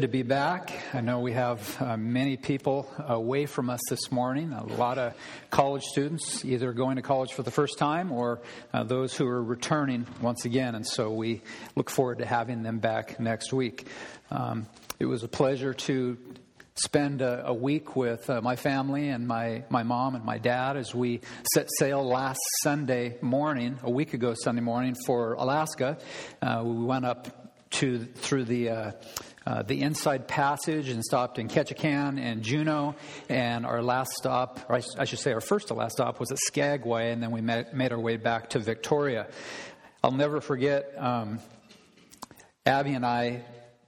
to be back. I know we have uh, many people away from us this morning. A lot of college students either going to college for the first time or uh, those who are returning once again. And so we look forward to having them back next week. Um, it was a pleasure to spend a, a week with uh, my family and my, my mom and my dad as we set sail last Sunday morning, a week ago Sunday morning, for Alaska. Uh, we went up to through the uh, uh, the inside passage and stopped in Ketchikan and Juneau. And our last stop, or I, should say our first to last stop, was at Skagway, and then we met, made our way back to Victoria. I'll never forget um, Abby and I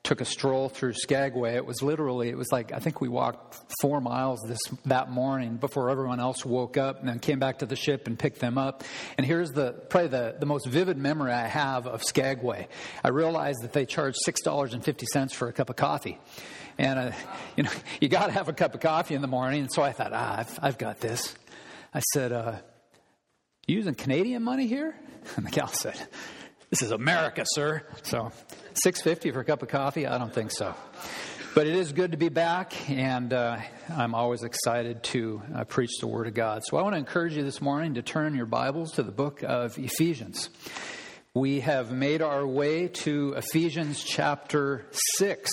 took a stroll through Skagway. It was literally, it was like, I think we walked four miles this, that morning before everyone else woke up and then came back to the ship and picked them up. And here's the, probably the, the most vivid memory I have of Skagway. I realized that they charged $6.50 for a cup of coffee. And, uh, you know, you got to have a cup of coffee in the morning. And so I thought, ah, I've, I've got this. I said, uh, using Canadian money here? And the gal said, this is America, sir. So, 650 for a cup of coffee? I don't think so. But it is good to be back, and uh, I'm always excited to uh, preach the Word of God. So I want to encourage you this morning to turn your Bibles to the book of Ephesians. We have made our way to Ephesians chapter 6.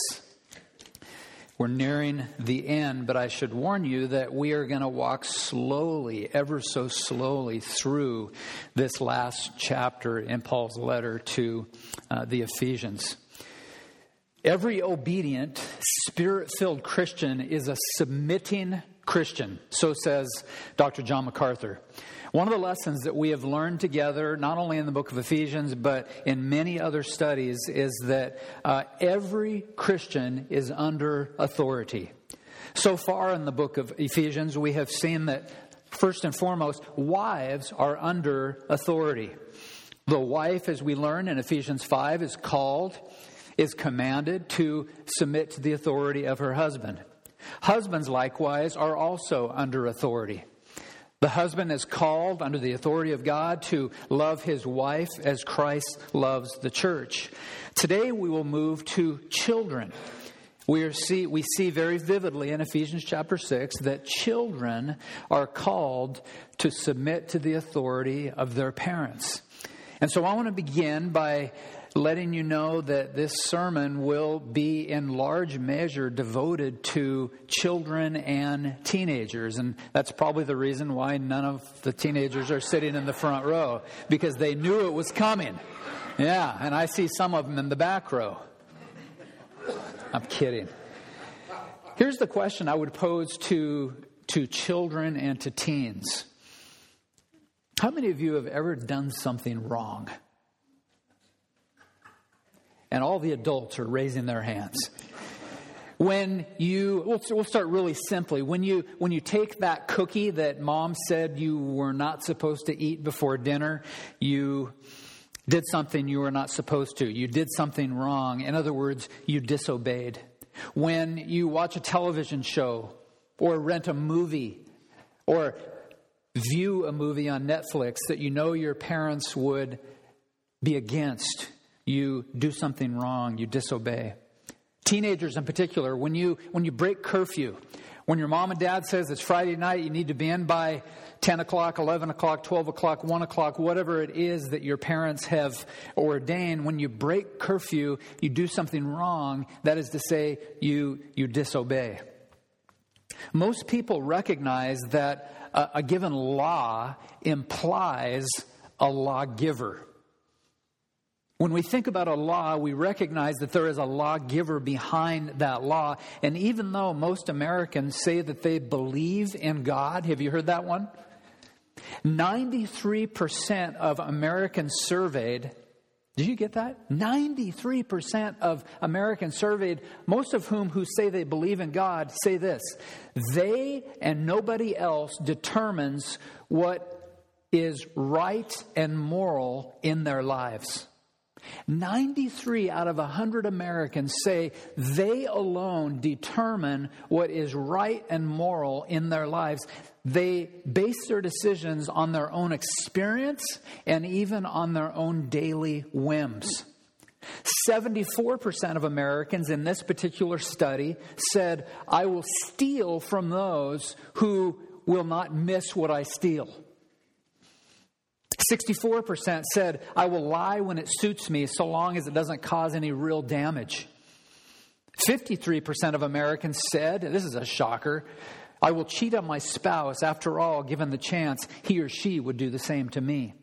We're nearing the end, but I should warn you that we are going to walk slowly, ever so slowly, through this last chapter in Paul's letter to uh, the Ephesians. Every obedient, spirit filled Christian is a submitting Christian, so says Dr. John MacArthur. One of the lessons that we have learned together, not only in the book of Ephesians, but in many other studies, is that uh, every Christian is under authority. So far in the book of Ephesians, we have seen that, first and foremost, wives are under authority. The wife, as we learn in Ephesians 5, is called, is commanded to submit to the authority of her husband. Husbands, likewise, are also under authority. The husband is called under the authority of God to love his wife as Christ loves the church. Today we will move to children. We, see, we see very vividly in Ephesians chapter 6 that children are called to submit to the authority of their parents. And so I want to begin by letting you know that this sermon will be in large measure devoted to children and teenagers. And that's probably the reason why none of the teenagers are sitting in the front row, because they knew it was coming. Yeah, and I see some of them in the back row. I'm kidding. Here's the question I would pose to, to children and to teens How many of you have ever done something wrong? And all the adults are raising their hands. When you, we'll, start really simply. When you, when you take that cookie that mom said you were not supposed to eat before dinner, you did something you were not supposed to. You did something wrong. In other words, you disobeyed. When you watch a television show or rent a movie or view a movie on Netflix that you know your parents would be against, you do something wrong, you disobey. Teenagers in particular, when you, when you break curfew, when your mom and dad says it's Friday night, you need to be in by 10 o'clock, 11 o'clock, 12 o'clock, 1 o'clock, whatever it is that your parents have ordained, when you break curfew, you do something wrong. That is to say, you, you disobey. Most people recognize that a, a given law implies a lawgiver. When we think about a law, we recognize that there is a lawgiver behind that law. And even though most Americans say that they believe in God, have you heard that one? 93% of Americans surveyed, did you get that? 93% of Americans surveyed, most of whom who say they believe in God, say this they and nobody else determines what is right and moral in their lives. 93 out of 100 Americans say they alone determine what is right and moral in their lives. They base their decisions on their own experience and even on their own daily whims. 74% of Americans in this particular study said, I will steal from those who will not miss what I steal. 64% said, I will lie when it suits me so long as it doesn't cause any real damage. 53% of Americans said, this is a shocker, I will cheat on my spouse. After all, given the chance, he or she would do the same to me.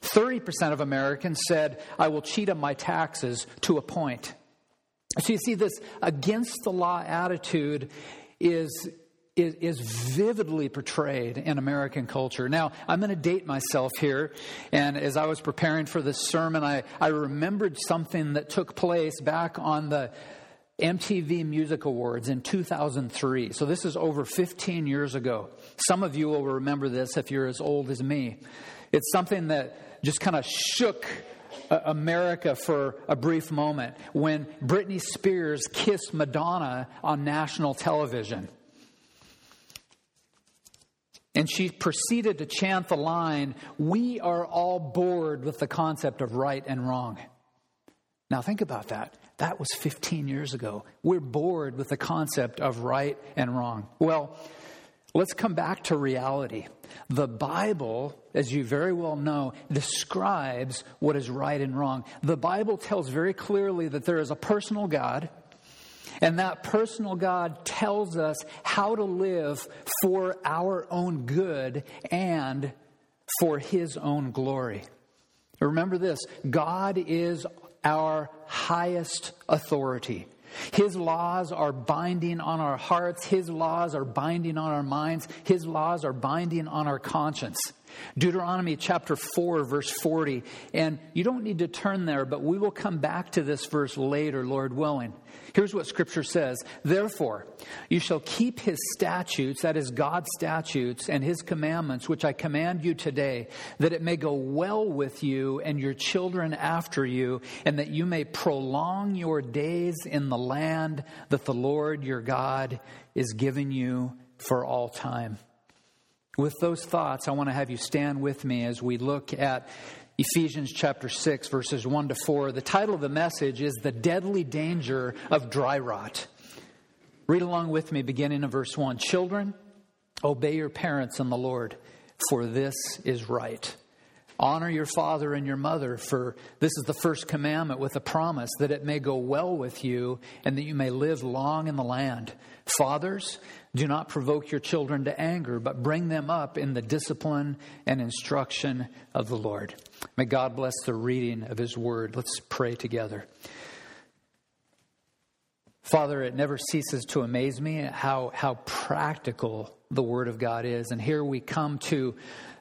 30% of Americans said, I will cheat on my taxes to a point. So you see, this against the law attitude is, is, is vividly portrayed in American culture. Now, I'm going to date myself here. And as I was preparing for this sermon, I, I remembered something that took place back on the MTV Music Awards in 2003. So this is over 15 years ago. Some of you will remember this if you're as old as me. It's something that just kind of shook uh, America for a brief moment when Britney Spears kissed Madonna on national television. And she proceeded to chant the line, We are all bored with the concept of right and wrong. Now, think about that. That was 15 years ago. We're bored with the concept of right and wrong. Well, let's come back to reality. The Bible, as you very well know, describes what is right and wrong. The Bible tells very clearly that there is a personal God, and that personal God tells us how to live for our own good and for His own glory. Remember this God is our highest authority. His laws are binding on our hearts. His laws are binding on our minds. His laws are binding on our conscience. Deuteronomy chapter 4, verse 40. And you don't need to turn there, but we will come back to this verse later, Lord willing. Here's what Scripture says Therefore, you shall keep his statutes, that is God's statutes, and his commandments, which I command you today, that it may go well with you and your children after you, and that you may prolong your days in the land that the Lord your God is giving you for all time. With those thoughts, I want to have you stand with me as we look at Ephesians chapter 6, verses 1 to 4. The title of the message is The Deadly Danger of Dry Rot. Read along with me, beginning in verse 1. Children, obey your parents in the Lord, for this is right. Honor your father and your mother, for this is the first commandment with a promise that it may go well with you and that you may live long in the land. Fathers, do not provoke your children to anger, but bring them up in the discipline and instruction of the Lord. May God bless the reading of His word. Let's pray together. Father, it never ceases to amaze me how, how practical the Word of God is. And here we come to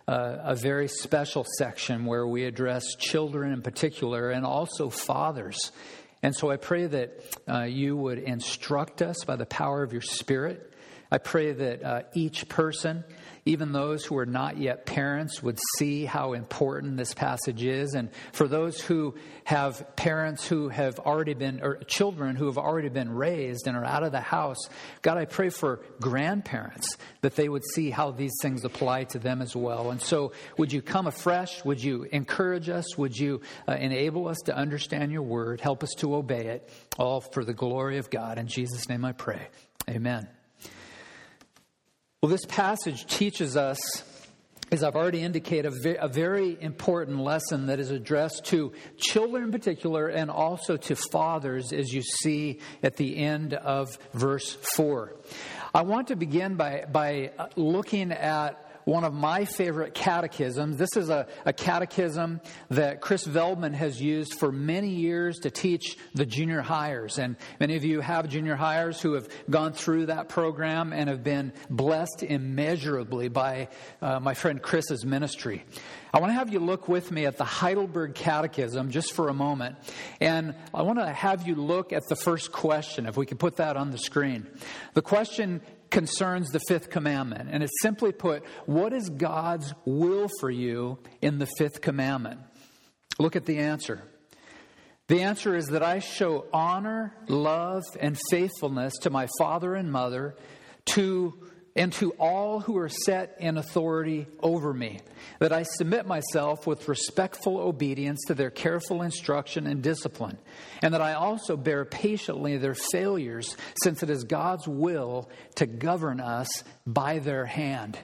uh, a very special section where we address children in particular and also fathers. And so I pray that uh, you would instruct us by the power of your Spirit. I pray that uh, each person even those who are not yet parents would see how important this passage is. And for those who have parents who have already been, or children who have already been raised and are out of the house, God, I pray for grandparents that they would see how these things apply to them as well. And so, would you come afresh? Would you encourage us? Would you uh, enable us to understand your word? Help us to obey it, all for the glory of God. In Jesus' name I pray. Amen. Well, this passage teaches us, as I've already indicated, a very important lesson that is addressed to children in particular and also to fathers, as you see at the end of verse 4. I want to begin by, by uh, looking at one of my favorite catechisms. This is a, a catechism that Chris Veldman has used for many years to teach the junior hires. And many of you have junior hires who have gone through that program and have been blessed immeasurably by uh, my friend Chris's ministry. I want to have you look with me at the Heidelberg Catechism just for a moment. And I want to have you look at the first question, if we could put that on the screen. The question concerns the fifth commandment. And it's simply put, what is God's will for you in the fifth commandment? Look at the answer. The answer is that I show honor, love, and faithfulness to my father and mother, to and to all who are set in authority over me, that I submit myself with respectful obedience to their careful instruction and discipline, and that I also bear patiently their failures, since it is God's will to govern us by their hand.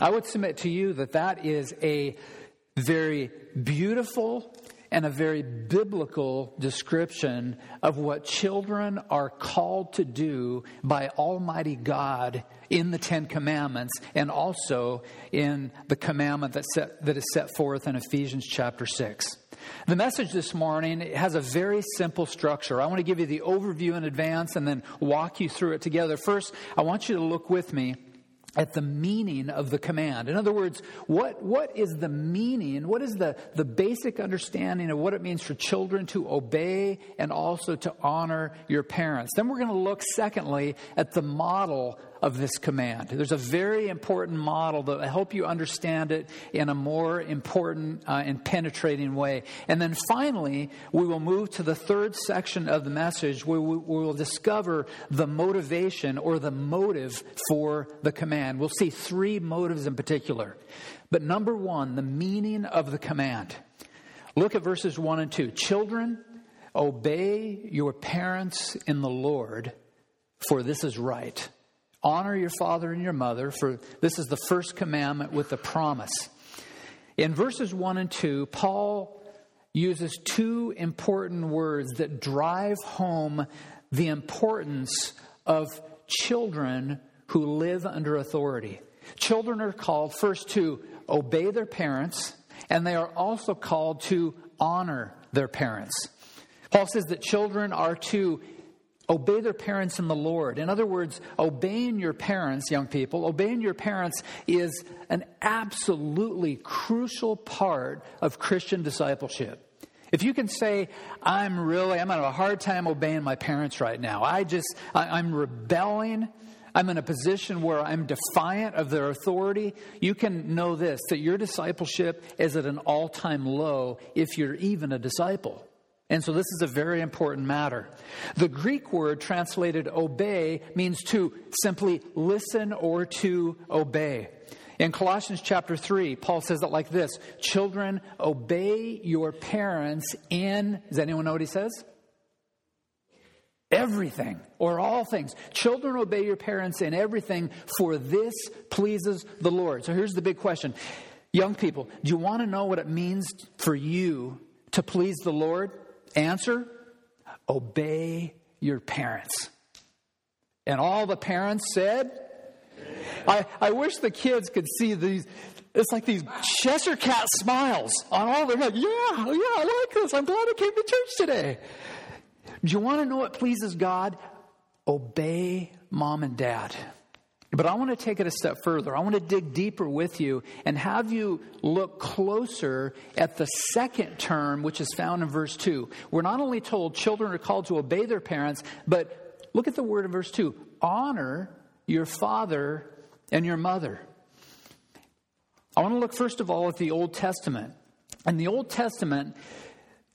I would submit to you that that is a very beautiful and a very biblical description of what children are called to do by Almighty God in the Ten Commandments and also in the commandment that, set, that is set forth in Ephesians chapter 6. The message this morning has a very simple structure. I want to give you the overview in advance and then walk you through it together. First, I want you to look with me at the meaning of the command. In other words, what, what is the meaning? What is the, the basic understanding of what it means for children to obey and also to honor your parents? Then we're going to look, secondly, at the model of this command. There's a very important model that I hope you understand it in a more important uh, and penetrating way. And then finally, we will move to the third section of the message where we, we will discover the motivation or the motive for the command. We'll see three motives in particular. But number one, the meaning of the command. Look at verses 1 and 2. Children, obey your parents in the Lord, for this is right. Honor your father and your mother, for this is the first commandment with a promise. In verses 1 and 2, Paul uses two important words that drive home the importance of children who live under authority. Children are called first to obey their parents, and they are also called to honor their parents. Paul says that children are to obey their parents in the Lord. In other words, obeying your parents, young people, obeying your parents is an absolutely crucial part of Christian discipleship. If you can say, I'm really, I'm having a hard time obeying my parents right now. I just, I, am rebelling. I'm in a position where I'm defiant of their authority. You can know this, that your discipleship is at an all time low if you're even a disciple. And so this is a very important matter. The Greek word translated obey means to simply listen or to obey. In Colossians chapter 3, Paul says it like this Children, obey your parents in, does anyone know what he says? Everything or all things. Children, obey your parents in everything, for this pleases the Lord. So here's the big question Young people, do you want to know what it means for you to please the Lord? Answer obey your parents. And all the parents said, I, I wish the kids could see these. It's like these Cheshire cat smiles on all their head. Yeah, yeah, I like this. I'm glad I came to church today. Do you want to know what pleases God? Obey mom and dad. But I want to take it a step further. I want to dig deeper with you and have you look closer at the second term, which is found in verse 2. We're not only told children are called to obey their parents, but look at the word in verse 2 honor your father and your mother. I want to look first of all at the Old Testament. In the Old Testament,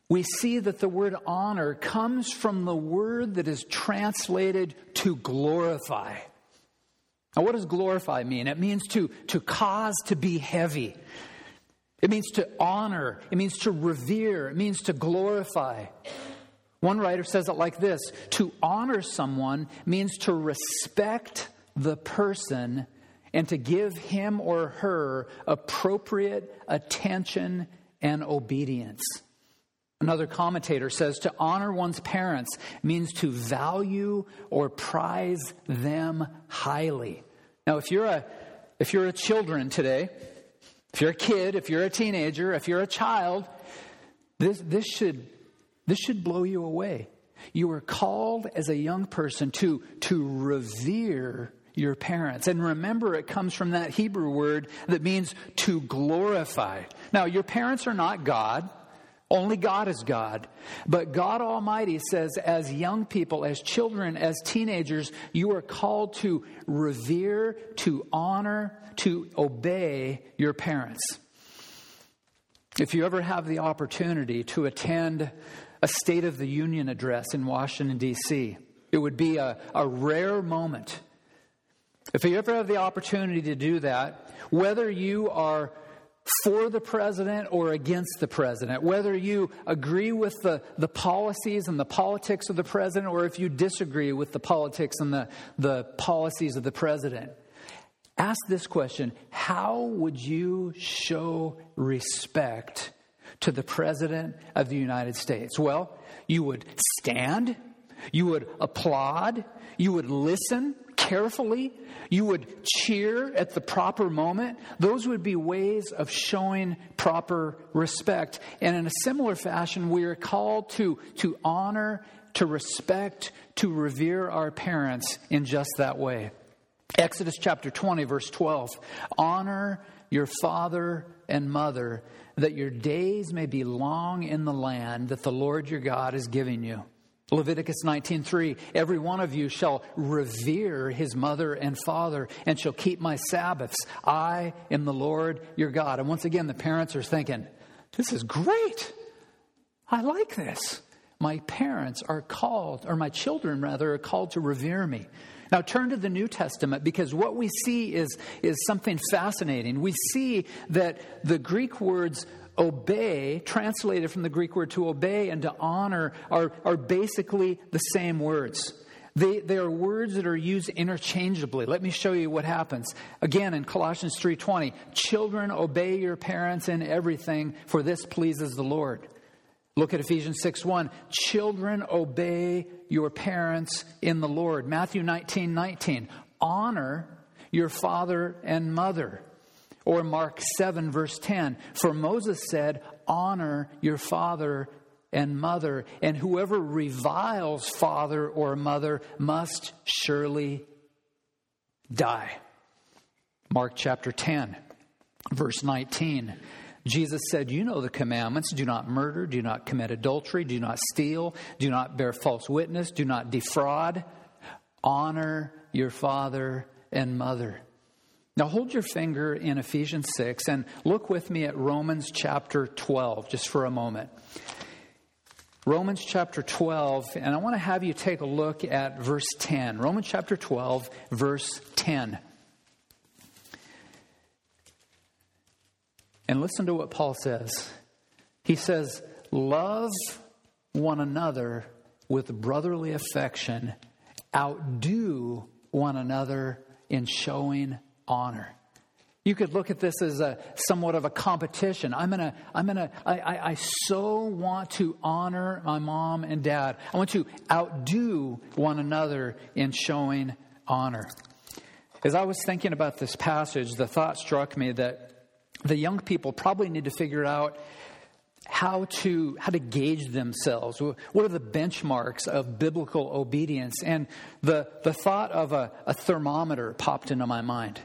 we see that the word honor comes from the word that is translated to glorify. Now, what does glorify mean? It means to, to cause to be heavy. It means to honor. It means to revere. It means to glorify. One writer says it like this To honor someone means to respect the person and to give him or her appropriate attention and obedience. Another commentator says to honor one's parents means to value or prize them highly. Now, if you're a if you're a children today, if you're a kid, if you're a teenager, if you're a child, this this should this should blow you away. You are called as a young person to to revere your parents. And remember, it comes from that Hebrew word that means to glorify. Now, your parents are not God. Only God is God. But God Almighty says, as young people, as children, as teenagers, you are called to revere, to honor, to obey your parents. If you ever have the opportunity to attend a State of the Union address in Washington, D.C., it would be a, a rare moment If you ever have the opportunity to do that, whether you are for the president or against the president, whether you agree with the, the policies and the politics of the president or if you disagree with the politics and the, the policies of the president, ask this question How would you show respect to the president of the United States? Well, you would stand, you would applaud, you would listen carefully, you would cheer at the proper moment. Those would be ways of showing proper respect. And in a similar fashion, we are called to, to honor, to respect, to revere our parents in just that way. Exodus chapter 20, verse 12 Honor your father and mother, that your days may be long in the land that the Lord your God is giving you. Leviticus 19:3 Every one of you shall revere his mother and father and shall keep my sabbaths I am the Lord your God. And once again the parents are thinking this is great. I like this. My parents are called or my children rather are called to revere me. Now turn to the New Testament because what we see is is something fascinating. We see that the Greek words obey, translated from the Greek word to obey and to honor, are, are basically the same words. They, they are words that are used interchangeably. Let me show you what happens. Again, in Colossians 3.20, children, obey your parents in everything, for this pleases the Lord. Look at Ephesians 6.1, children, obey your parents in the Lord. Matthew 19.19, honor your father and mother. Or Mark 7, verse 10 For Moses said, Honor your father and mother, and whoever reviles father or mother must surely die. Mark chapter 10, verse 19. Jesus said, You know the commandments do not murder, do not commit adultery, do not steal, do not bear false witness, do not defraud, honor your father and mother. Now hold your finger in Ephesians 6 and look with me at Romans chapter 12 just for a moment. Romans chapter 12, and I want to have you take a look at verse 10. Romans chapter 12, verse 10. And listen to what Paul says. He says, Love one another with brotherly affection, outdo one another in showing honor. You could look at this as a somewhat of a competition. I'm gonna, I'm gonna, I, I, I so want to honor my mom and dad. I want to outdo one another in showing honor. As I was thinking about this passage, the thought struck me that the young people probably need to figure out how to how to gauge themselves what are the benchmarks of biblical obedience and the the thought of a, a thermometer popped into my mind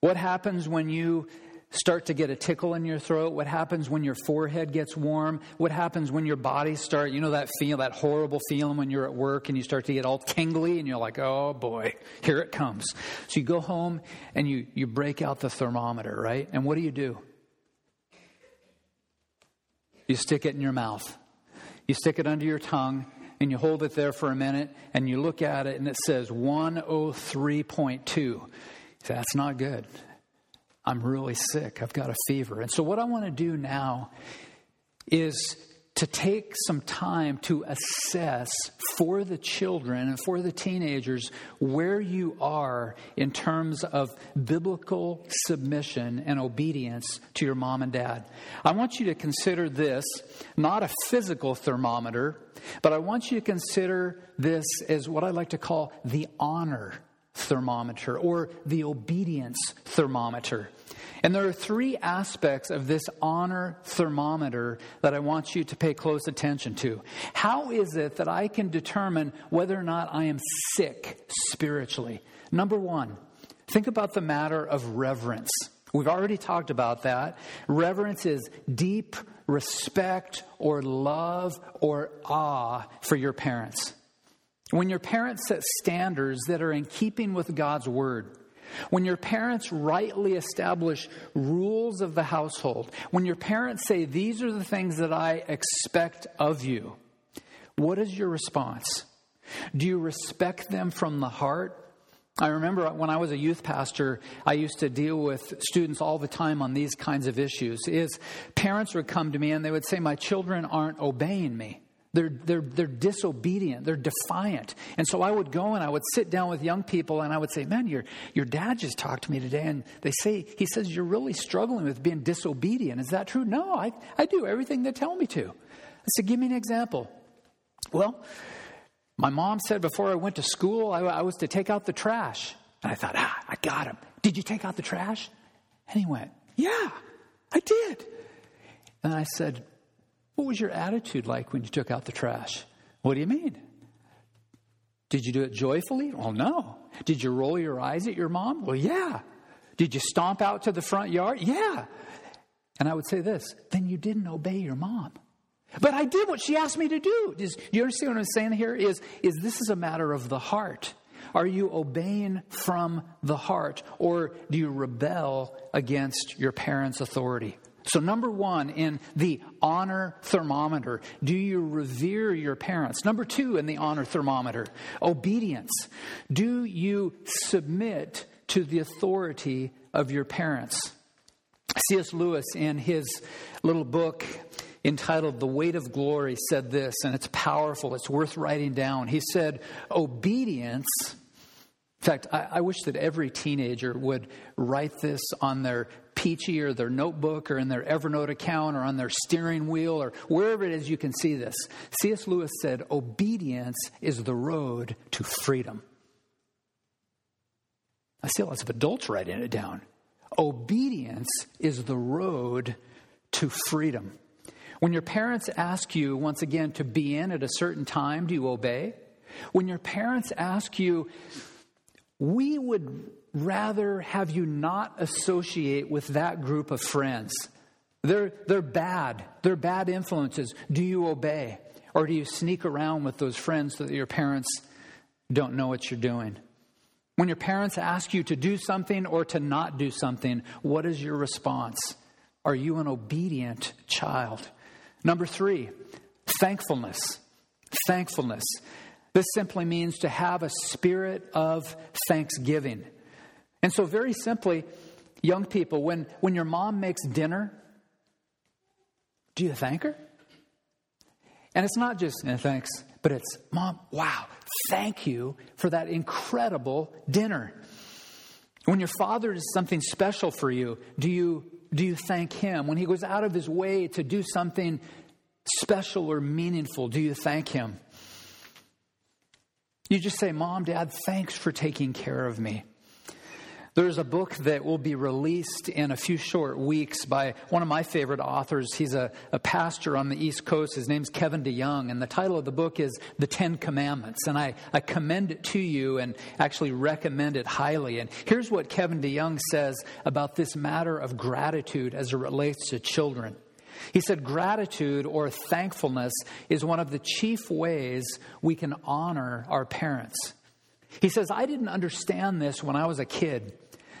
what happens when you start to get a tickle in your throat? What happens when your forehead gets warm? What happens when your body start, you know that feel, that horrible feeling when you're at work and you start to get all tingly and you're like, "Oh boy, here it comes." So you go home and you you break out the thermometer, right? And what do you do? You stick it in your mouth. You stick it under your tongue and you hold it there for a minute and you look at it and it says 103.2. That's not good. I'm really sick. I've got a fever. And so, what I want to do now is to take some time to assess for the children and for the teenagers where you are in terms of biblical submission and obedience to your mom and dad. I want you to consider this not a physical thermometer, but I want you to consider this as what I like to call the honor thermometer or the obedience thermometer. And there are three aspects of this honor thermometer that I want you to pay close attention to. How is it that I can determine whether or not I am sick spiritually? Number one, think about the matter of reverence. We've already talked about that. Reverence is deep respect or love or awe for your parents. When your parents set standards that are in keeping with God's word, when your parents rightly establish rules of the household, when your parents say, These are the things that I expect of you, what is your response? Do you respect them from the heart? I remember when I was a youth pastor, I used to deal with students all the time on these kinds of issues. Is parents would come to me and they would say, My children aren't obeying me. They're, they're, they're disobedient. They're defiant. And so I would go and I would sit down with young people and I would say, Man, your, your dad just talked to me today. And they say, He says, You're really struggling with being disobedient. Is that true? No, I, I do everything they tell me to. I said, Give me an example. Well, my mom said before I went to school, I, I was to take out the trash. And I thought, ah, I got him. Did you take out the trash? And he went, Yeah, I did. And I said, What was your attitude like when you took out the trash? What do you mean? Did you do it joyfully? Well, no. Did you roll your eyes at your mom? Well, yeah. Did you stomp out to the front yard? Yeah. And I would say this then you didn't obey your mom. But I did what she asked me to do. Do you understand what I'm saying here? Is, is this is a matter of the heart. Are you obeying from the heart or do you rebel against your parents' authority? So, number one, in the honor thermometer, do you revere your parents? Number two, in the honor thermometer, obedience. Do you submit to the authority of your parents? C.S. Lewis, in his little book, entitled The Weight of Glory said this, and it's powerful, it's worth writing down. He said, Obedience, in fact, I, I, wish that every teenager would write this on their Pee-Chee or their notebook or in their Evernote account or on their steering wheel or wherever it is you can see this. C.S. Lewis said, Obedience is the road to freedom. I see lots of adults writing it down. Obedience is the road to freedom. When your parents ask you, once again, to be in at a certain time, do you obey? When your parents ask you, we would rather have you not associate with that group of friends. They're, they're bad. They're bad influences. Do you obey? Or do you sneak around with those friends so that your parents don't know what you're doing? When your parents ask you to do something or to not do something, what is your response? Are you an obedient child? Number three, thankfulness. Thankfulness. This simply means to have a spirit of thanksgiving. And so, very simply, young people, when, when your mom makes dinner, do you thank her? And it's not just eh, thanks, but it's, Mom, wow, thank you for that incredible dinner. When your father does something special for you, do you do you thank Him? When He goes out of His way to do something special or meaningful, do you thank Him? You just say, Mom, Dad, thanks for taking care of me. There's a book that will be released in a few short weeks by one of my favorite authors. He's a, a pastor on the East Coast. His name's Kevin DeYoung, and the title of the book is The Ten Commandments. And I, I commend it to you and actually recommend it highly. And here's what Kevin DeYoung says about this matter of gratitude as it relates to children. He said, Gratitude or thankfulness is one of the chief ways we can honor our parents. He says, I didn't understand this when I was a kid.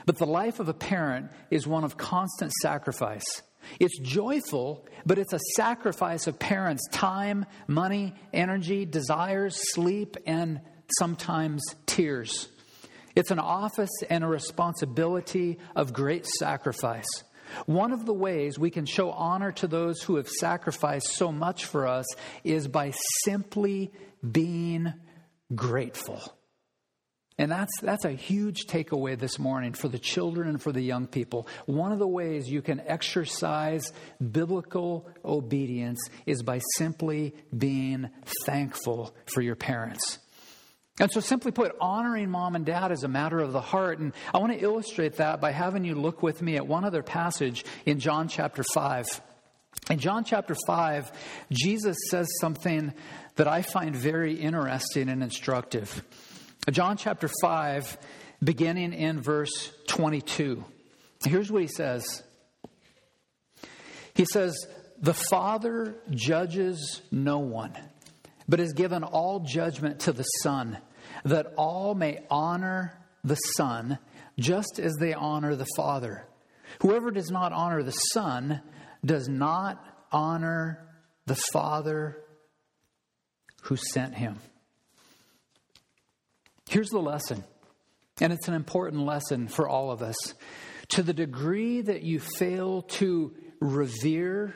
But the life of a parent is one of constant sacrifice. It's joyful, but it's a sacrifice of parents' time, money, energy, desires, sleep, and sometimes tears. It's an office and a responsibility of great sacrifice. One of the ways we can show honor to those who have sacrificed so much for us is by simply being grateful. And that's, that's a huge takeaway this morning for the children and for the young people. One of the ways you can exercise biblical obedience is by simply being thankful for your parents. And so, simply put, honoring mom and dad is a matter of the heart. And I want to illustrate that by having you look with me at one other passage in John chapter 5. In John chapter 5, Jesus says something that I find very interesting and instructive. John chapter 5, beginning in verse 22. Here's what he says He says, The Father judges no one, but has given all judgment to the Son, that all may honor the Son just as they honor the Father. Whoever does not honor the Son does not honor the Father who sent him. Here's the lesson And it's an important lesson for all of us. To the degree that you fail to revere,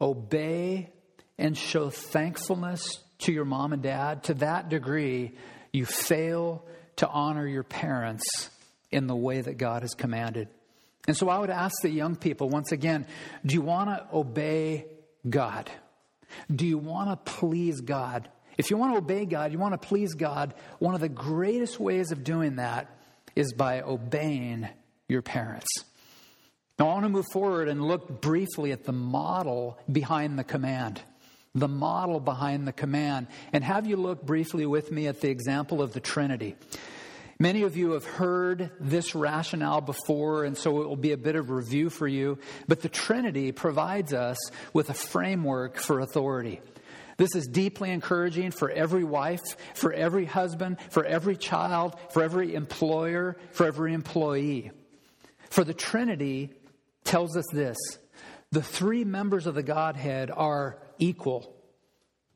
obey, and show thankfulness to your mom and dad, to that degree, you fail to honor your parents in the way that God has commanded. And so I would ask the young people once again do you want to obey God? Do you want to please God? If you want to obey God, you want to please God, one of the greatest ways of doing that is by obeying your parents. Now, I want to move forward and look briefly at the model behind the command. The model behind the command. And have you look briefly with me at the example of the Trinity. Many of you have heard this rationale before, and so it will be a bit of review for you. But the Trinity provides us with a framework for authority. This is deeply encouraging for every wife, for every husband, for every child, for every employer, for every employee. For the Trinity tells us this the three members of the Godhead are equal.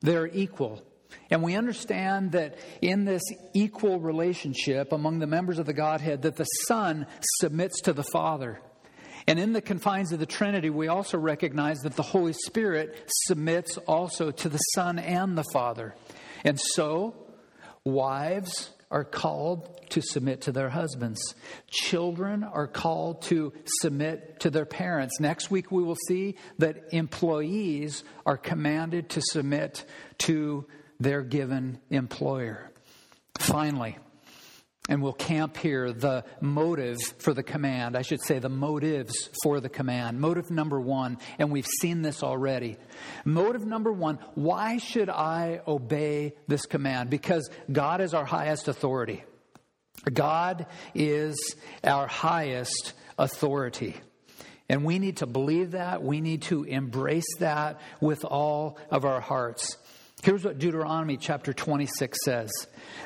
They're equal. And we understand that in this equal relationship among the members of the Godhead that the Son submits to the Father. And in the confines of the Trinity, we also recognize that the Holy Spirit submits also to the Son and the Father. And so, wives are called to submit to their husbands. Children are called to submit to their parents. Next week, we will see that employees are commanded to submit to their given employer. Finally, and we'll camp here the motive for the command. I should say the motives for the command. Motive number one, and we've seen this already. Motive number one why should I obey this command? Because God is our highest authority. God is our highest authority. And we need to believe that. We need to embrace that with all of our hearts. Here's what Deuteronomy chapter 26 says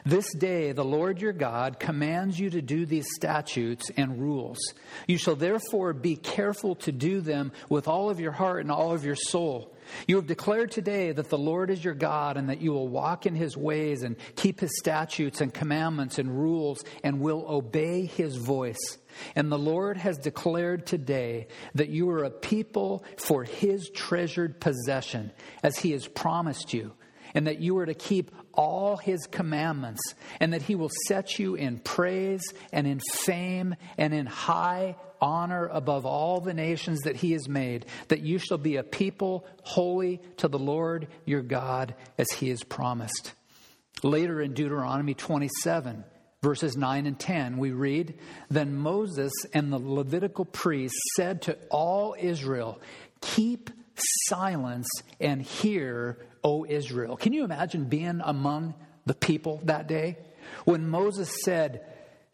This day the Lord your God commands you to do these statutes and rules. You shall therefore be careful to do them with all of your heart and all of your soul. You have declared today that the Lord is your God and that you will walk in his ways and keep his statutes and commandments and rules and will obey his voice. And the Lord has declared today that you are a people for his treasured possession, as he has promised you and that you are to keep all his commandments, and that he will set you in praise and in fame and in high honor above all the nations that he has made, that you shall be a people holy to the Lord your God as he has promised. Later in Deuteronomy 27, verses 9 and 10, we read Then Moses and the Levitical priests said to all Israel, Keep silence and hear O Israel. Can you imagine being among the people that day? When Moses said,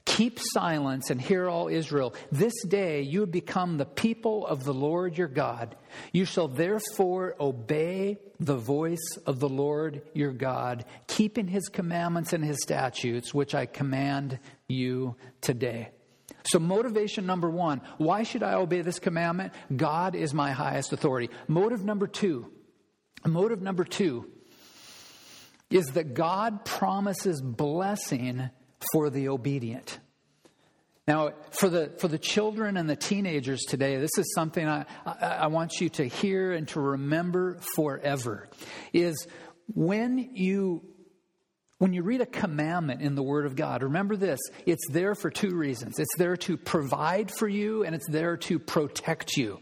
Keep silence and hear all Israel. This day you have become the people of the Lord your God. You shall therefore obey the voice of the Lord your God, keeping his commandments and his statutes, which I command you today. So, motivation number one why should I obey this commandment? God is my highest authority. Motive number two Motive number two is that God promises blessing for the obedient. Now, for the, for the children and the teenagers today, this is something I, I, I want you to hear and to remember forever. Is when you when you read a commandment in the Word of God, remember this it's there for two reasons. It's there to provide for you, and it's there to protect you.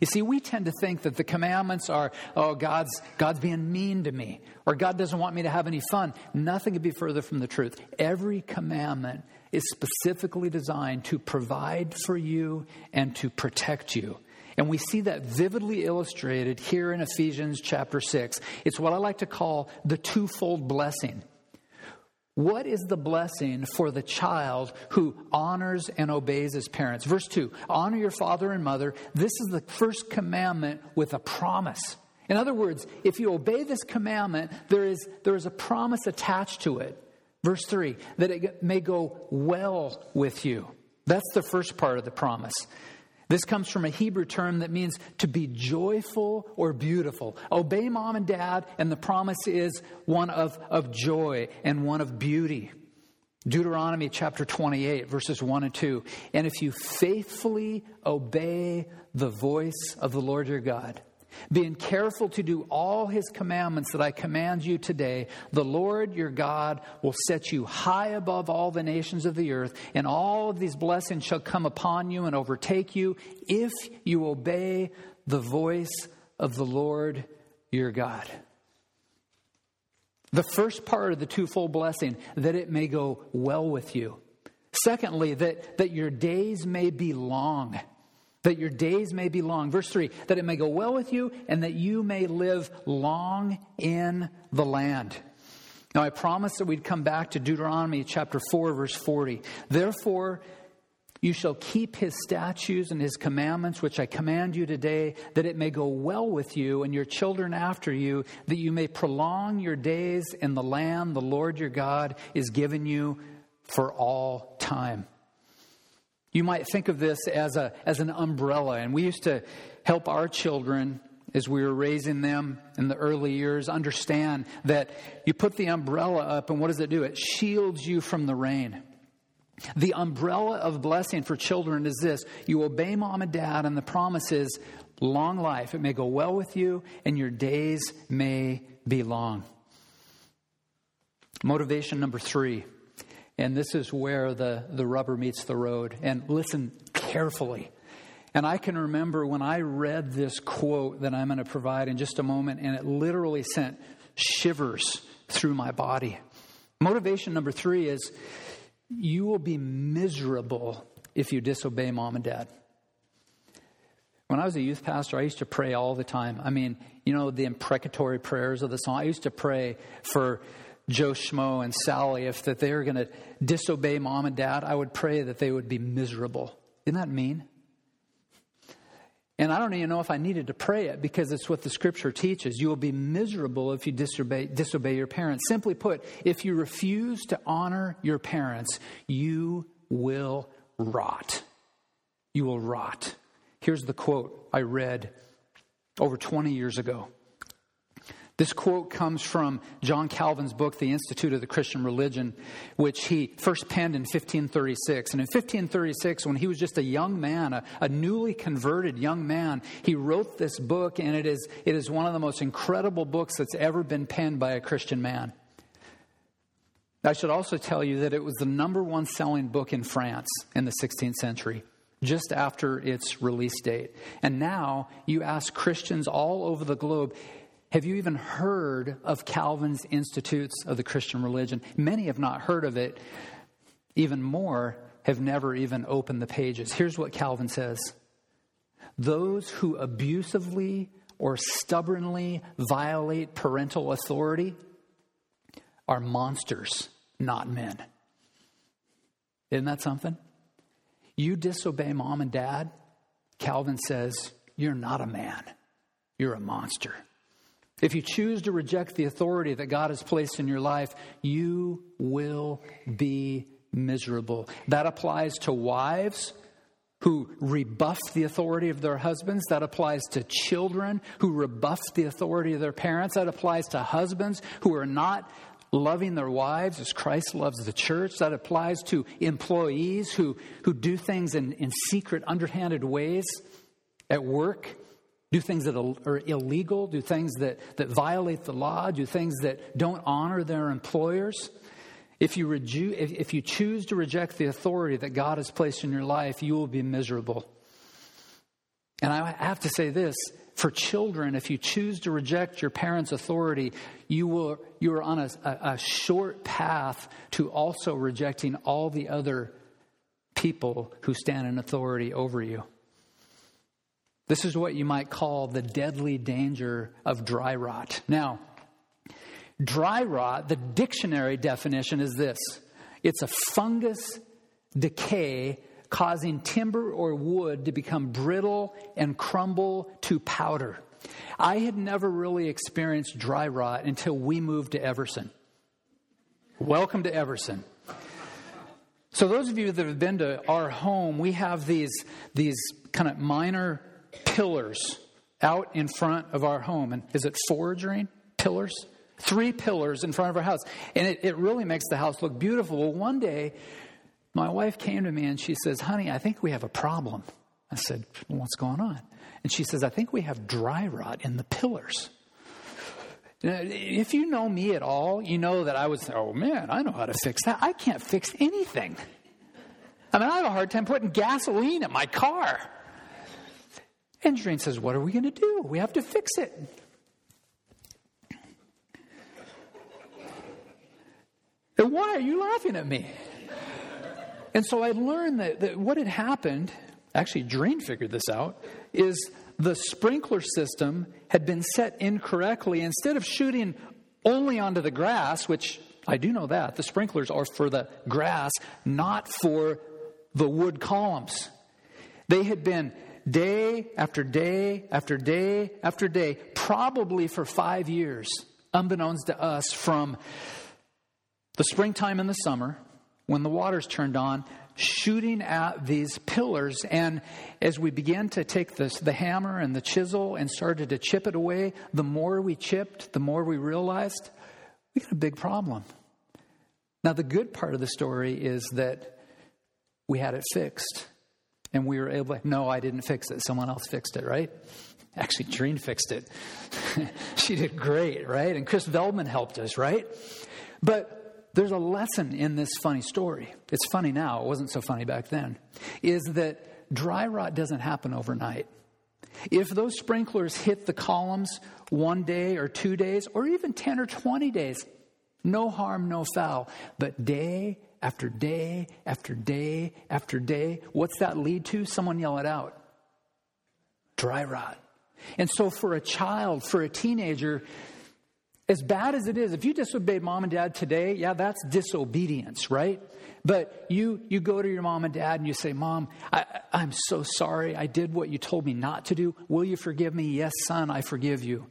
You see, we tend to think that the commandments are, oh, God's, God's being mean to me, or God doesn't want me to have any fun. Nothing could be further from the truth. Every commandment is specifically designed to provide for you and to protect you. And we see that vividly illustrated here in Ephesians chapter 6. It's what I like to call the twofold blessing. What is the blessing for the child who honors and obeys his parents? Verse 2 Honor your father and mother. This is the first commandment with a promise. In other words, if you obey this commandment, there is, there is a promise attached to it. Verse 3 that it may go well with you. That's the first part of the promise. This comes from a Hebrew term that means to be joyful or beautiful. Obey mom and dad, and the promise is one of, of joy and one of beauty. Deuteronomy chapter 28, verses 1 and 2. And if you faithfully obey the voice of the Lord your God, being careful to do all his commandments that I command you today, the Lord your God will set you high above all the nations of the earth, and all of these blessings shall come upon you and overtake you if you obey the voice of the Lord your God. The first part of the twofold blessing, that it may go well with you. Secondly, that, that your days may be long. That your days may be long. Verse 3 that it may go well with you and that you may live long in the land. Now, I promised that we'd come back to Deuteronomy chapter 4, verse 40. Therefore, you shall keep his statutes and his commandments, which I command you today, that it may go well with you and your children after you, that you may prolong your days in the land the Lord your God is giving you for all time. You might think of this as, a, as an umbrella, and we used to help our children as we were raising them in the early years understand that you put the umbrella up, and what does it do? It shields you from the rain. The umbrella of blessing for children is this you obey mom and dad, and the promise is long life. It may go well with you, and your days may be long. Motivation number three, and this is where the, the rubber meets the road. And listen carefully. And I can remember when I read this quote that I'm going to provide in just a moment, and it literally sent shivers through my body. Motivation number three is you will be miserable if you disobey mom and dad. When I was a youth pastor, I used to pray all the time. I mean, you know, the imprecatory prayers of the song. I used to pray for Joe Schmo and Sally if that they were going to disobey mom and dad. I would pray that they would be miserable. Isn't that mean? And I don't even know if I needed to pray it because it's what the scripture teaches. You will be miserable if you disobey, disobey your parents. Simply put, if you refuse to honor your parents, you will rot. You will rot. Here's the quote I read over 20 years ago. This quote comes from John Calvin's book, The Institute of the Christian Religion, which he first penned in 1536. And in 1536, when he was just a young man, a, a, newly converted young man, he wrote this book, and it is, it is one of the most incredible books that's ever been penned by a Christian man. I should also tell you that it was the number one selling book in France in the 16th century just after its release date. And now you ask Christians all over the globe, have you even heard of Calvin's Institutes of the Christian Religion? Many have not heard of it. Even more have never even opened the pages. Here's what Calvin says Those who abusively or stubbornly violate parental authority are monsters, not men. Isn't that something? You disobey mom and dad, Calvin says, you're not a man, you're a monster. If you choose to reject the authority that God has placed in your life, you will be miserable. That applies to wives who rebuff the authority of their husbands. That applies to children who rebuff the authority of their parents. That applies to husbands who are not loving their wives as Christ loves the church. That applies to employees who, who do things in, in secret, underhanded ways at work do things that are illegal, do things that, that violate the law, do things that don't honor their employers. If you, reju- if, if you choose to reject the authority that God has placed in your life, you will be miserable. And I have to say this for children, if you choose to reject your parents' authority, you, will, you are on a, a short path to also rejecting all the other people who stand in authority over you. This is what you might call the deadly danger of dry rot. Now, dry rot, the dictionary definition is this it's a fungus decay causing timber or wood to become brittle and crumble to powder. I had never really experienced dry rot until we moved to Everson. Welcome to Everson. So, those of you that have been to our home, we have these, these kind of minor pillars out in front of our home. And is it foraging pillars? Three pillars in front of our house. And it, it really makes the house look beautiful. Well, one day, my wife came to me and she says, Honey, I think we have a problem. I said, What's going on? And she says, I think we have dry rot in the pillars. If you know me at all, you know that I was, oh man, I know how to fix that. I can't fix anything. I mean, I have a hard time putting gasoline in my car. And Jane says, What are we going to do? We have to fix it. And why are you laughing at me? And so I learned that, that what had happened, actually, Drain figured this out, is the sprinkler system had been set incorrectly. Instead of shooting only onto the grass, which I do know that, the sprinklers are for the grass, not for the wood columns. They had been day after day after day after day, probably for five years, unbeknownst to us, from the springtime and the summer, when the water's turned on, shooting at these pillars. And as we began to take this, the hammer and the chisel and started to chip it away, the more we chipped, the more we realized we got a big problem. Now, the good part of the story is that we had it fixed and we were able to, no, I didn't fix it. Someone else fixed it, right? Actually, Trine fixed it. she did great, right? And Chris Veldman helped us, right? But there's a lesson in this funny story. It's funny now, it wasn't so funny back then. Is that dry rot doesn't happen overnight. If those sprinklers hit the columns one day or two days, or even 10 or 20 days, no harm, no foul. But day after day after day after day, what's that lead to? Someone yell it out dry rot. And so, for a child, for a teenager, as bad as it is, if you disobeyed mom and dad today, yeah, that's disobedience, right? But you, you go to your mom and dad and you say, Mom, I, I'm so sorry. I did what you told me not to do. Will you forgive me? Yes, son, I forgive you.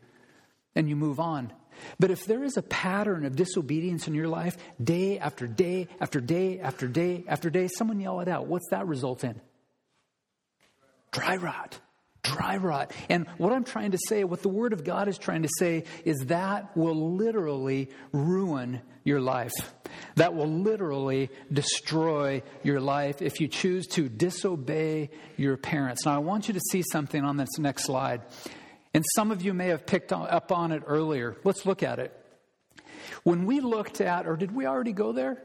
And you move on. But if there is a pattern of disobedience in your life, day after day after day after day after day, someone yell it out. What's that result in? Dry rot dry rot. And what I'm trying to say, what the Word of God is trying to say, is that will literally ruin your life. That will literally destroy your life if you choose to disobey your parents. Now, I want you to see something on this next slide. And some of you may have picked up on it earlier. Let's look at it. When we looked at, or did we already go there?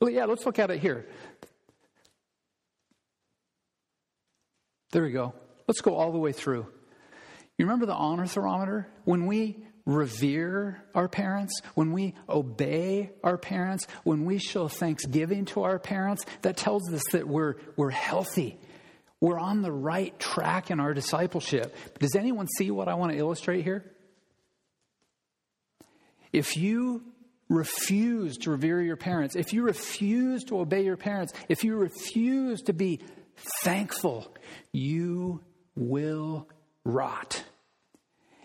Well, yeah, let's look at it here. There we go. Let's go all the way through. You remember the honor thermometer? When we revere our parents, when we obey our parents, when we show thanksgiving to our parents, that tells us that we're, we're healthy. We're on the right track in our discipleship. Does anyone see what I want to illustrate here? If you refuse to revere your parents, if you refuse to obey your parents, if you refuse to be thankful, you will rot.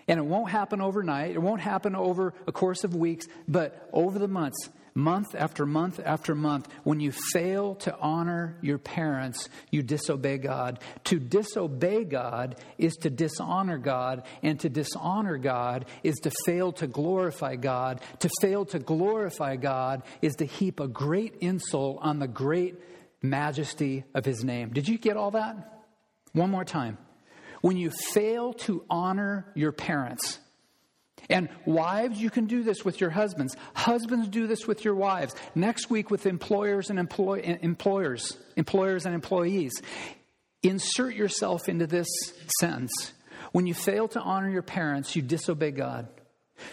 And it won't happen overnight. It won't happen over a course of weeks, but over the months, month after month after month, when you fail to honor your parents, you disobey God. To disobey God is to dishonor God, and to dishonor God is to fail to glorify God. To fail to glorify God is to heap a great insult on the great majesty of His name. Did you get all that? One more time when you fail to honor your parents. And wives, you can do this with your husbands. Husbands do this with your wives. Next week with employers and employ, employers, employers and employees. Insert yourself into this sentence. When you fail to honor your parents, you disobey God.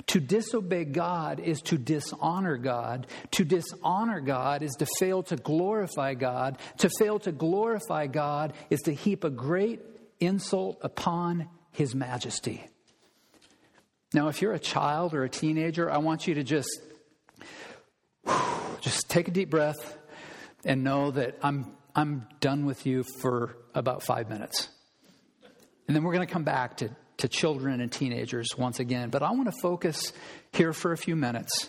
To disobey God is to dishonor God. To dishonor God is to fail to glorify God. To fail to glorify God is to heap a great insult upon his majesty. Now, if you're a child or a teenager, I want you to just just take a deep breath and know that I'm I'm done with you for about five minutes. And then we're going to come back to, to children and teenagers once again. But I want to focus here for a few minutes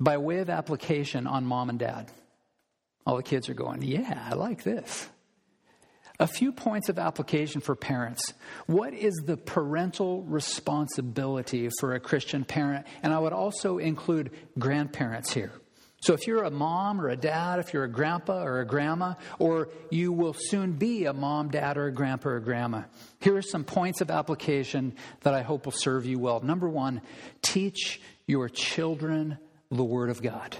by way of application on mom and dad. All the kids are going, Yeah, I like this. A few points of application for parents. What is the parental responsibility for a Christian parent? And I would also include grandparents here. So if you're a mom or a dad, if you're a grandpa or a grandma, or you will soon be a mom, dad, or a grandpa or grandma, here are some points of application that I hope will serve you well. Number one, teach your children the Word of God.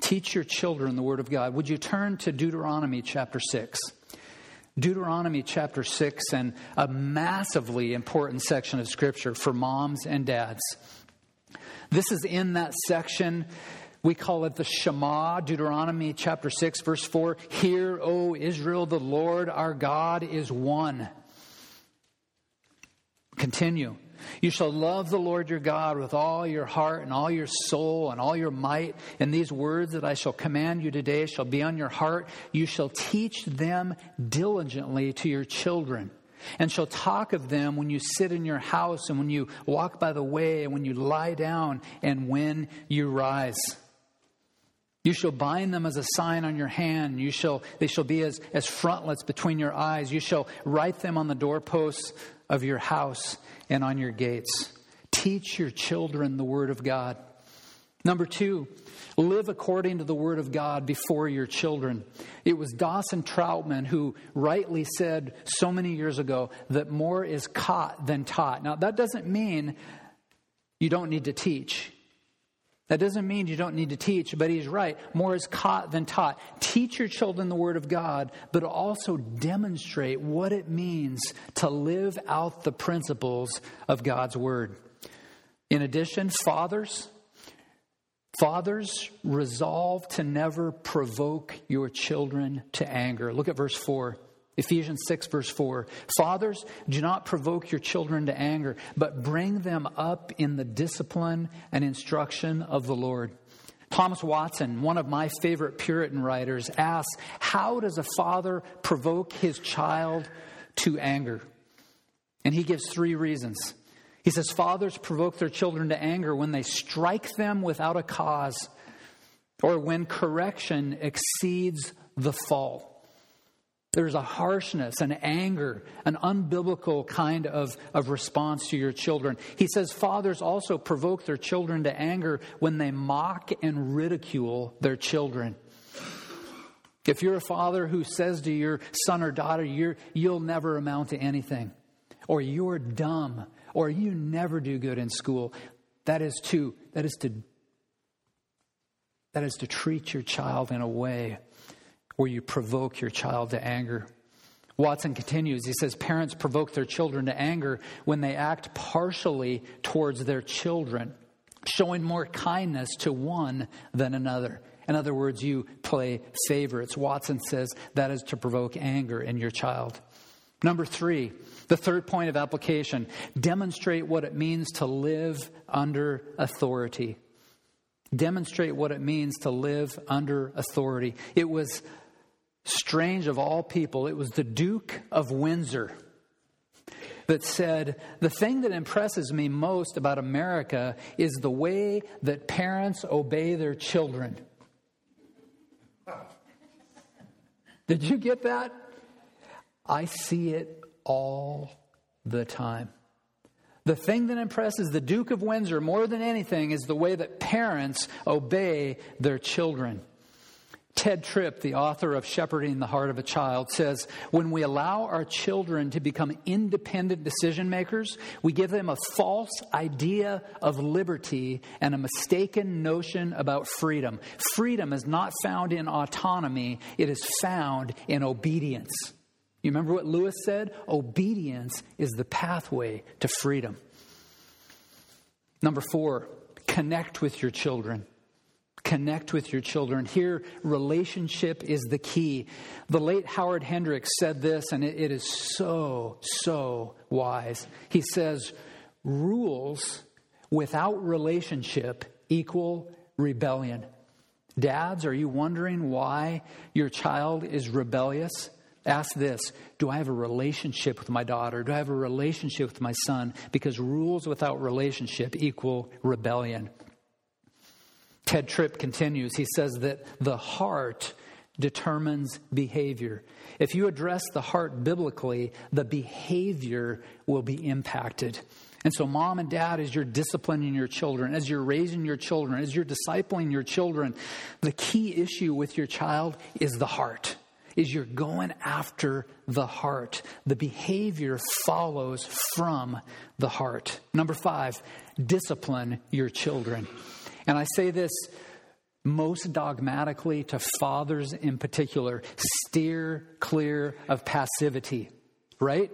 Teach your children the Word of God. Would you turn to Deuteronomy chapter 6? Deuteronomy chapter 6, and a massively important section of Scripture for moms and dads. This is in that section. We call it the Shema, Deuteronomy chapter 6, verse 4. Hear, O Israel, the Lord our God is one. Continue. You shall love the Lord your God with all your heart and all your soul and all your might. And these words that I shall command you today shall be on your heart. You shall teach them diligently to your children and shall talk of them when you sit in your house and when you walk by the way and when you lie down and when you rise. You shall bind them as a sign on your hand. You shall, they shall be as, as frontlets between your eyes. You shall write them on the doorposts of your house and on your gates. Teach your children the Word of God. Number two, live according to the Word of God before your children. It was Dawson Trotman who rightly said so many years ago that more is caught than taught. Now, that doesn't mean you don't need to teach. That doesn't mean you don't need to teach, but he's right. More is caught than taught. Teach your children the Word of God, but also demonstrate what it means to live out the principles of God's Word. In addition, fathers, fathers, resolve to never provoke your children to anger. Look at verse 4. Ephesians 6, verse 4. Fathers, do not provoke your children to anger, but bring them up in the discipline and instruction of the Lord. Thomas Watson, one of my favorite Puritan writers, asks How does a father provoke his child to anger? And he gives three reasons. He says, Fathers provoke their children to anger when they strike them without a cause or when correction exceeds the fault. There's a harshness, an anger, an unbiblical kind of, of response to your children. He says fathers also provoke their children to anger when they mock and ridicule their children. If you're a father who says to your son or daughter, you will never amount to anything, or you're dumb, or you never do good in school, that is to, that is to, that is to treat your child in a way where you provoke your child to anger. Watson continues. He says, Parents provoke their children to anger when they act partially towards their children, showing more kindness to one than another. In other words, you play favorites. Watson says that is to provoke anger in your child. Number three, the third point of application demonstrate what it means to live under authority. Demonstrate what it means to live under authority. It was strange of all people, it was the Duke of Windsor that said, The thing that impresses me most about America is the way that parents obey their children. Did you get that? I see it all the time. The thing that impresses the Duke of Windsor more than anything is the way that parents obey their children. Tedd Tripp, the author of Shepherding the Heart of a Child, says when we allow our children to become independent decision makers, we give them a false idea of liberty and a mistaken notion about freedom. Freedom is not found in autonomy, it is found in obedience. You remember what Lewis said? Obedience is the pathway to freedom. Number four, connect with your children. Connect with your children. Here, relationship is the key. The late Howard Hendricks said this, and it, it is so, so wise. He says, Rules without relationship equal rebellion. Dads, are you wondering why your child is rebellious? Ask this Do I have a relationship with my daughter? Do I have a relationship with my son? Because rules without relationship equal rebellion. Tedd Tripp continues. He says that the heart determines behavior. If you address the heart biblically, the behavior will be impacted. And so, mom and dad, as you're disciplining your children, as you're raising your children, as you're discipling your children, the key issue with your child is the heart. Is you're going after the heart. The behavior follows from the heart. Number five, discipline your children. And I say this most dogmatically to fathers in particular steer clear of passivity, right?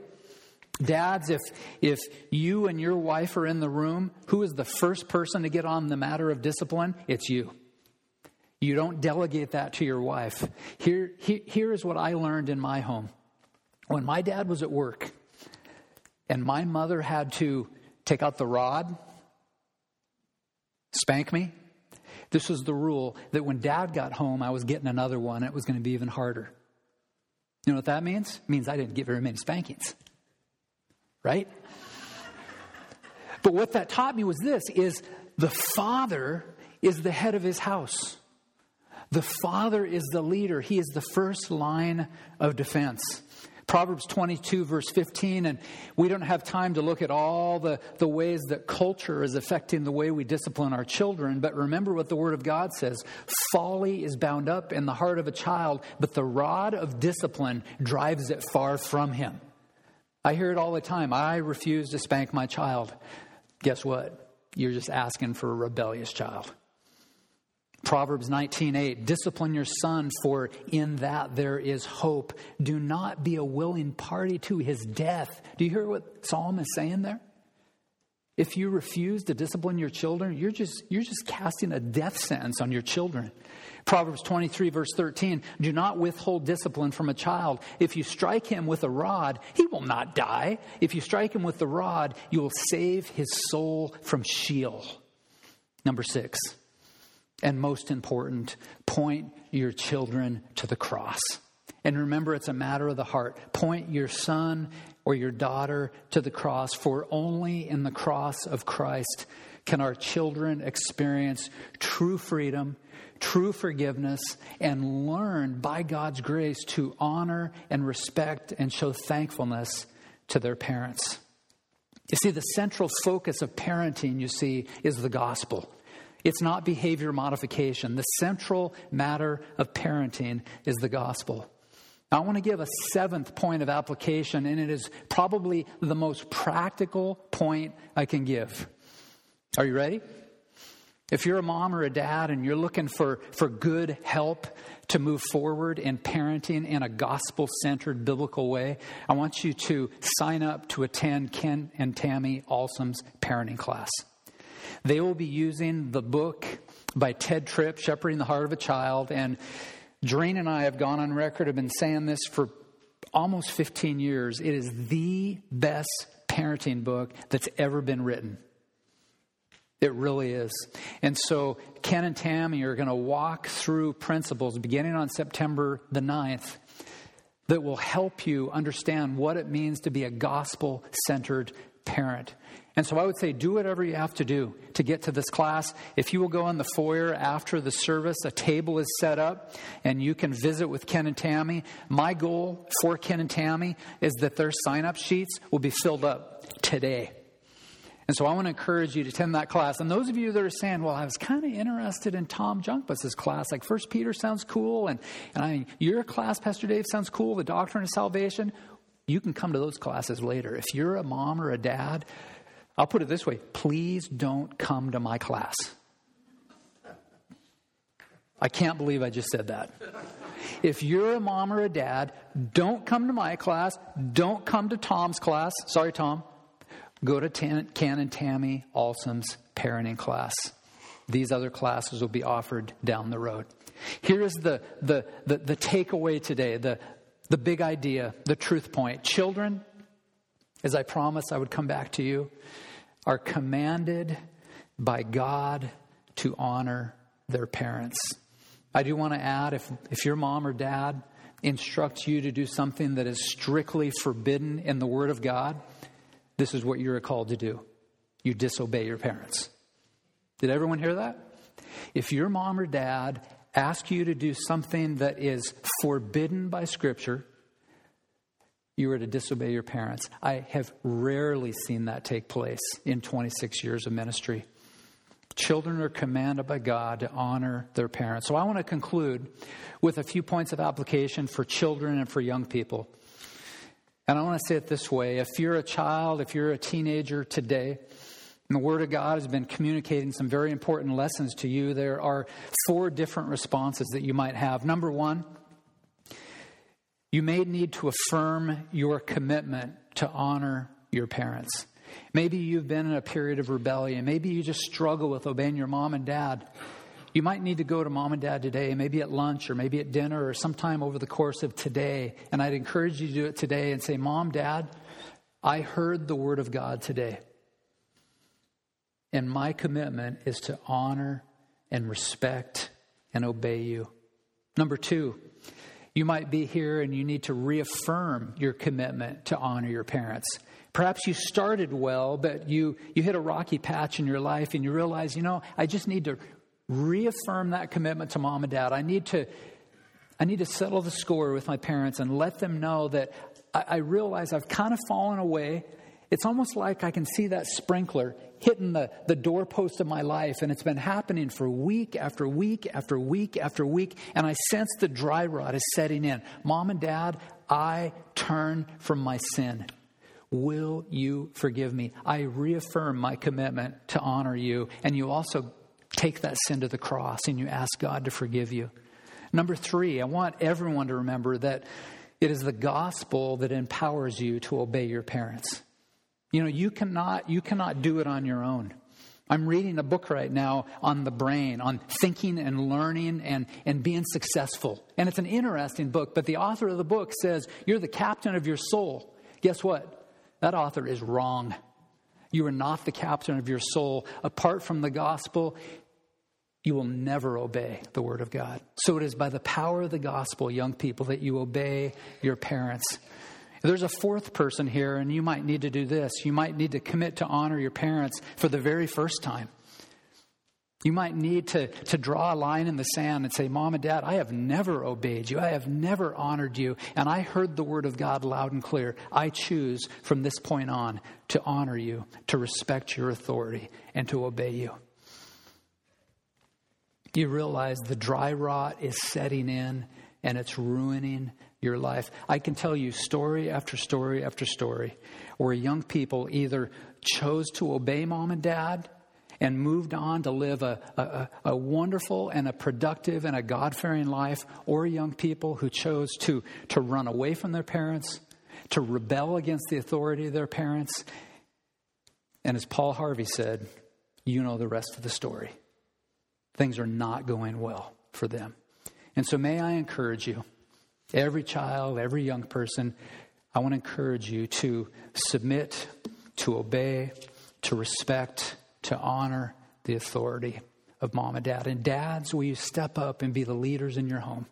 Dads, if, if you and your wife are in the room, who is the first person to get on the matter of discipline? It's you. You don't delegate that to your wife. Here, here, here is what I learned in my home. When my dad was at work and my mother had to take out the rod, spank me, this was the rule that when dad got home, I was getting another one. It was going to be even harder. You know what that means? It means I didn't get very many spankings right? But what that taught me was this is the father is the head of his house. The father is the leader. He is the first line of defense. Proverbs 22, verse 15, and we don't have time to look at all the, the ways that culture is affecting the way we discipline our children, but remember what the Word of God says folly is bound up in the heart of a child, but the rod of discipline drives it far from him. I hear it all the time. I refuse to spank my child. Guess what? You're just asking for a rebellious child. Proverbs 19:8 Discipline your son for in that there is hope. Do not be a willing party to his death. Do you hear what Psalm is saying there? If you refuse to discipline your children, you're just you're just casting a death sentence on your children. Proverbs 23, verse 13 Do not withhold discipline from a child. If you strike him with a rod, he will not die. If you strike him with the rod, you will save his soul from Sheol. Number six, and most important, point your children to the cross. And remember, it's a matter of the heart. Point your son or your daughter to the cross, for only in the cross of Christ can our children experience true freedom true forgiveness and learn by God's grace to honor and respect and show thankfulness to their parents. You see, the central focus of parenting, you see, is the gospel. It's not behavior modification. The central matter of parenting is the gospel. I want to give a seventh point of application, and it is probably the most practical point I can give. Are you ready? If you're a mom or a dad and you're looking for, for good help to move forward in parenting in a gospel centered biblical way, I want you to sign up to attend Ken and Tammy Alsom's parenting class. They will be using the book by Tedd Tripp, Shepherding the Heart of a Child. And Doreen and I have gone on record, have been saying this for almost 15 years. It is the best parenting book that's ever been written. It really is. And so Ken and Tammy are going to walk through principles beginning on September the 9th that will help you understand what it means to be a gospel centered parent. And so I would say do whatever you have to do to get to this class. If you will go in the foyer after the service, a table is set up and you can visit with Ken and Tammy. My goal for Ken and Tammy is that their sign up sheets will be filled up today. And so I want to encourage you to attend that class. And those of you that are saying, well, I was kind of interested in Tom Junkbus's class, like First Peter sounds cool, and, and I, mean your class, Pastor Dave, sounds cool, the Doctrine of Salvation, you can come to those classes later. If you're a mom or a dad, I'll put it this way please don't come to my class. I can't believe I just said that. If you're a mom or a dad, don't come to my class. Don't come to Tom's class. Sorry, Tom. Go to Tan- Ken and Tammy Alsom's parenting class. These other classes will be offered down the road. Here is the, the, the, the takeaway today, the, the big idea, the truth point. Children, as I promised I would come back to you, are commanded by God to honor their parents. I do want to add if, if your mom or dad instructs you to do something that is strictly forbidden in the Word of God, this is what you're called to do you disobey your parents. Did everyone hear that? If your mom or dad ask you to do something that is forbidden by Scripture, you were to disobey your parents. I have rarely seen that take place in 26 years of ministry. Children are commanded by God to honor their parents. So I want to conclude with a few points of application for children and for young people. And I want to say it this way if you're a child, if you're a teenager today, and the Word of God has been communicating some very important lessons to you. There are four different responses that you might have. Number one, you may need to affirm your commitment to honor your parents. Maybe you've been in a period of rebellion. Maybe you just struggle with obeying your mom and dad. You might need to go to mom and dad today, maybe at lunch or maybe at dinner or sometime over the course of today. And I'd encourage you to do it today and say, Mom, Dad, I heard the word of God today. And my commitment is to honor and respect and obey you. Number two, you might be here and you need to reaffirm your commitment to honor your parents. Perhaps you started well, but you, you hit a rocky patch in your life and you realize, you know, I just need to reaffirm that commitment to mom and dad. I need to, I need to settle the score with my parents and let them know that I, I realize I've kind of fallen away. It's almost like I can see that sprinkler hitting the, the doorpost of my life, and it's been happening for week after week after week after week, and I sense the dry rot is setting in. Mom and dad, I turn from my sin. Will you forgive me? I reaffirm my commitment to honor you. And you also take that sin to the cross and you ask God to forgive you. Number three, I want everyone to remember that it is the gospel that empowers you to obey your parents. You know, you cannot, you cannot do it on your own. I'm reading a book right now on the brain, on thinking and learning and, and being successful. And it's an interesting book, but the author of the book says, You're the captain of your soul. Guess what? That author is wrong. You are not the captain of your soul. Apart from the gospel, you will never obey the word of God. So it is by the power of the gospel, young people, that you obey your parents. There's a fourth person here, and you might need to do this. You might need to commit to honor your parents for the very first time. You might need to, to draw a line in the sand and say, Mom and Dad, I have never obeyed you. I have never honored you. And I heard the word of God loud and clear. I choose from this point on to honor you, to respect your authority, and to obey you. You realize the dry rot is setting in and it's ruining your life. I can tell you story after story after story where young people either chose to obey mom and dad and moved on to live a, a, a wonderful and a productive and a God fearing life, or young people who chose to, to run away from their parents, to rebel against the authority of their parents. And as Paul Harvey said, you know the rest of the story. Things are not going well for them. And so, may I encourage you, every child, every young person, I want to encourage you to submit, to obey, to respect, to honor the authority of mom and dad. And dads, will you step up and be the leaders in your home?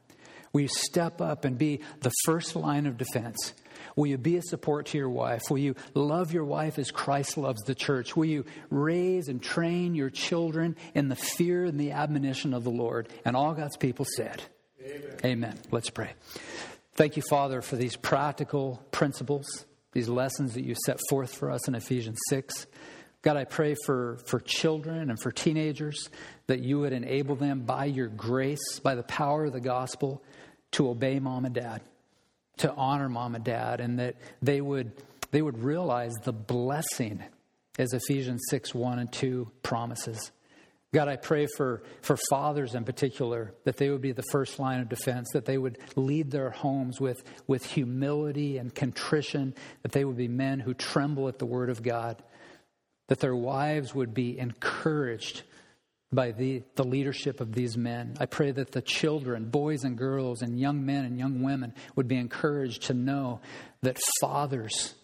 Will you step up and be the first line of defense? Will you be a support to your wife? Will you love your wife as Christ loves the church? Will you raise and train your children in the fear and the admonition of the Lord? And all God's people said, Amen. Amen. Let's pray. Thank you, Father, for these practical principles, these lessons that you set forth for us in Ephesians 6. God, I pray for, for children and for teenagers that you would enable them by your grace, by the power of the gospel, to obey mom and dad, to honor mom and dad, and that they would, they would realize the blessing as Ephesians 6 1 and 2 promises. God, I pray for, for fathers in particular that they would be the first line of defense, that they would lead their homes with, with humility and contrition, that they would be men who tremble at the word of God that their wives would be encouraged by the, the leadership of these men. I pray that the children, boys and girls, and young men and young women would be encouraged to know that fathers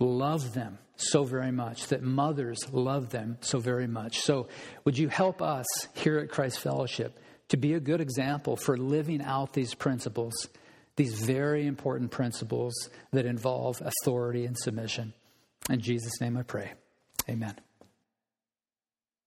love them so very much, that mothers love them so very much. So, would you help us here at Christ Fellowship to be a good example for living out these principles, these very important principles that involve authority and submission? In Jesus' name I pray. Amen.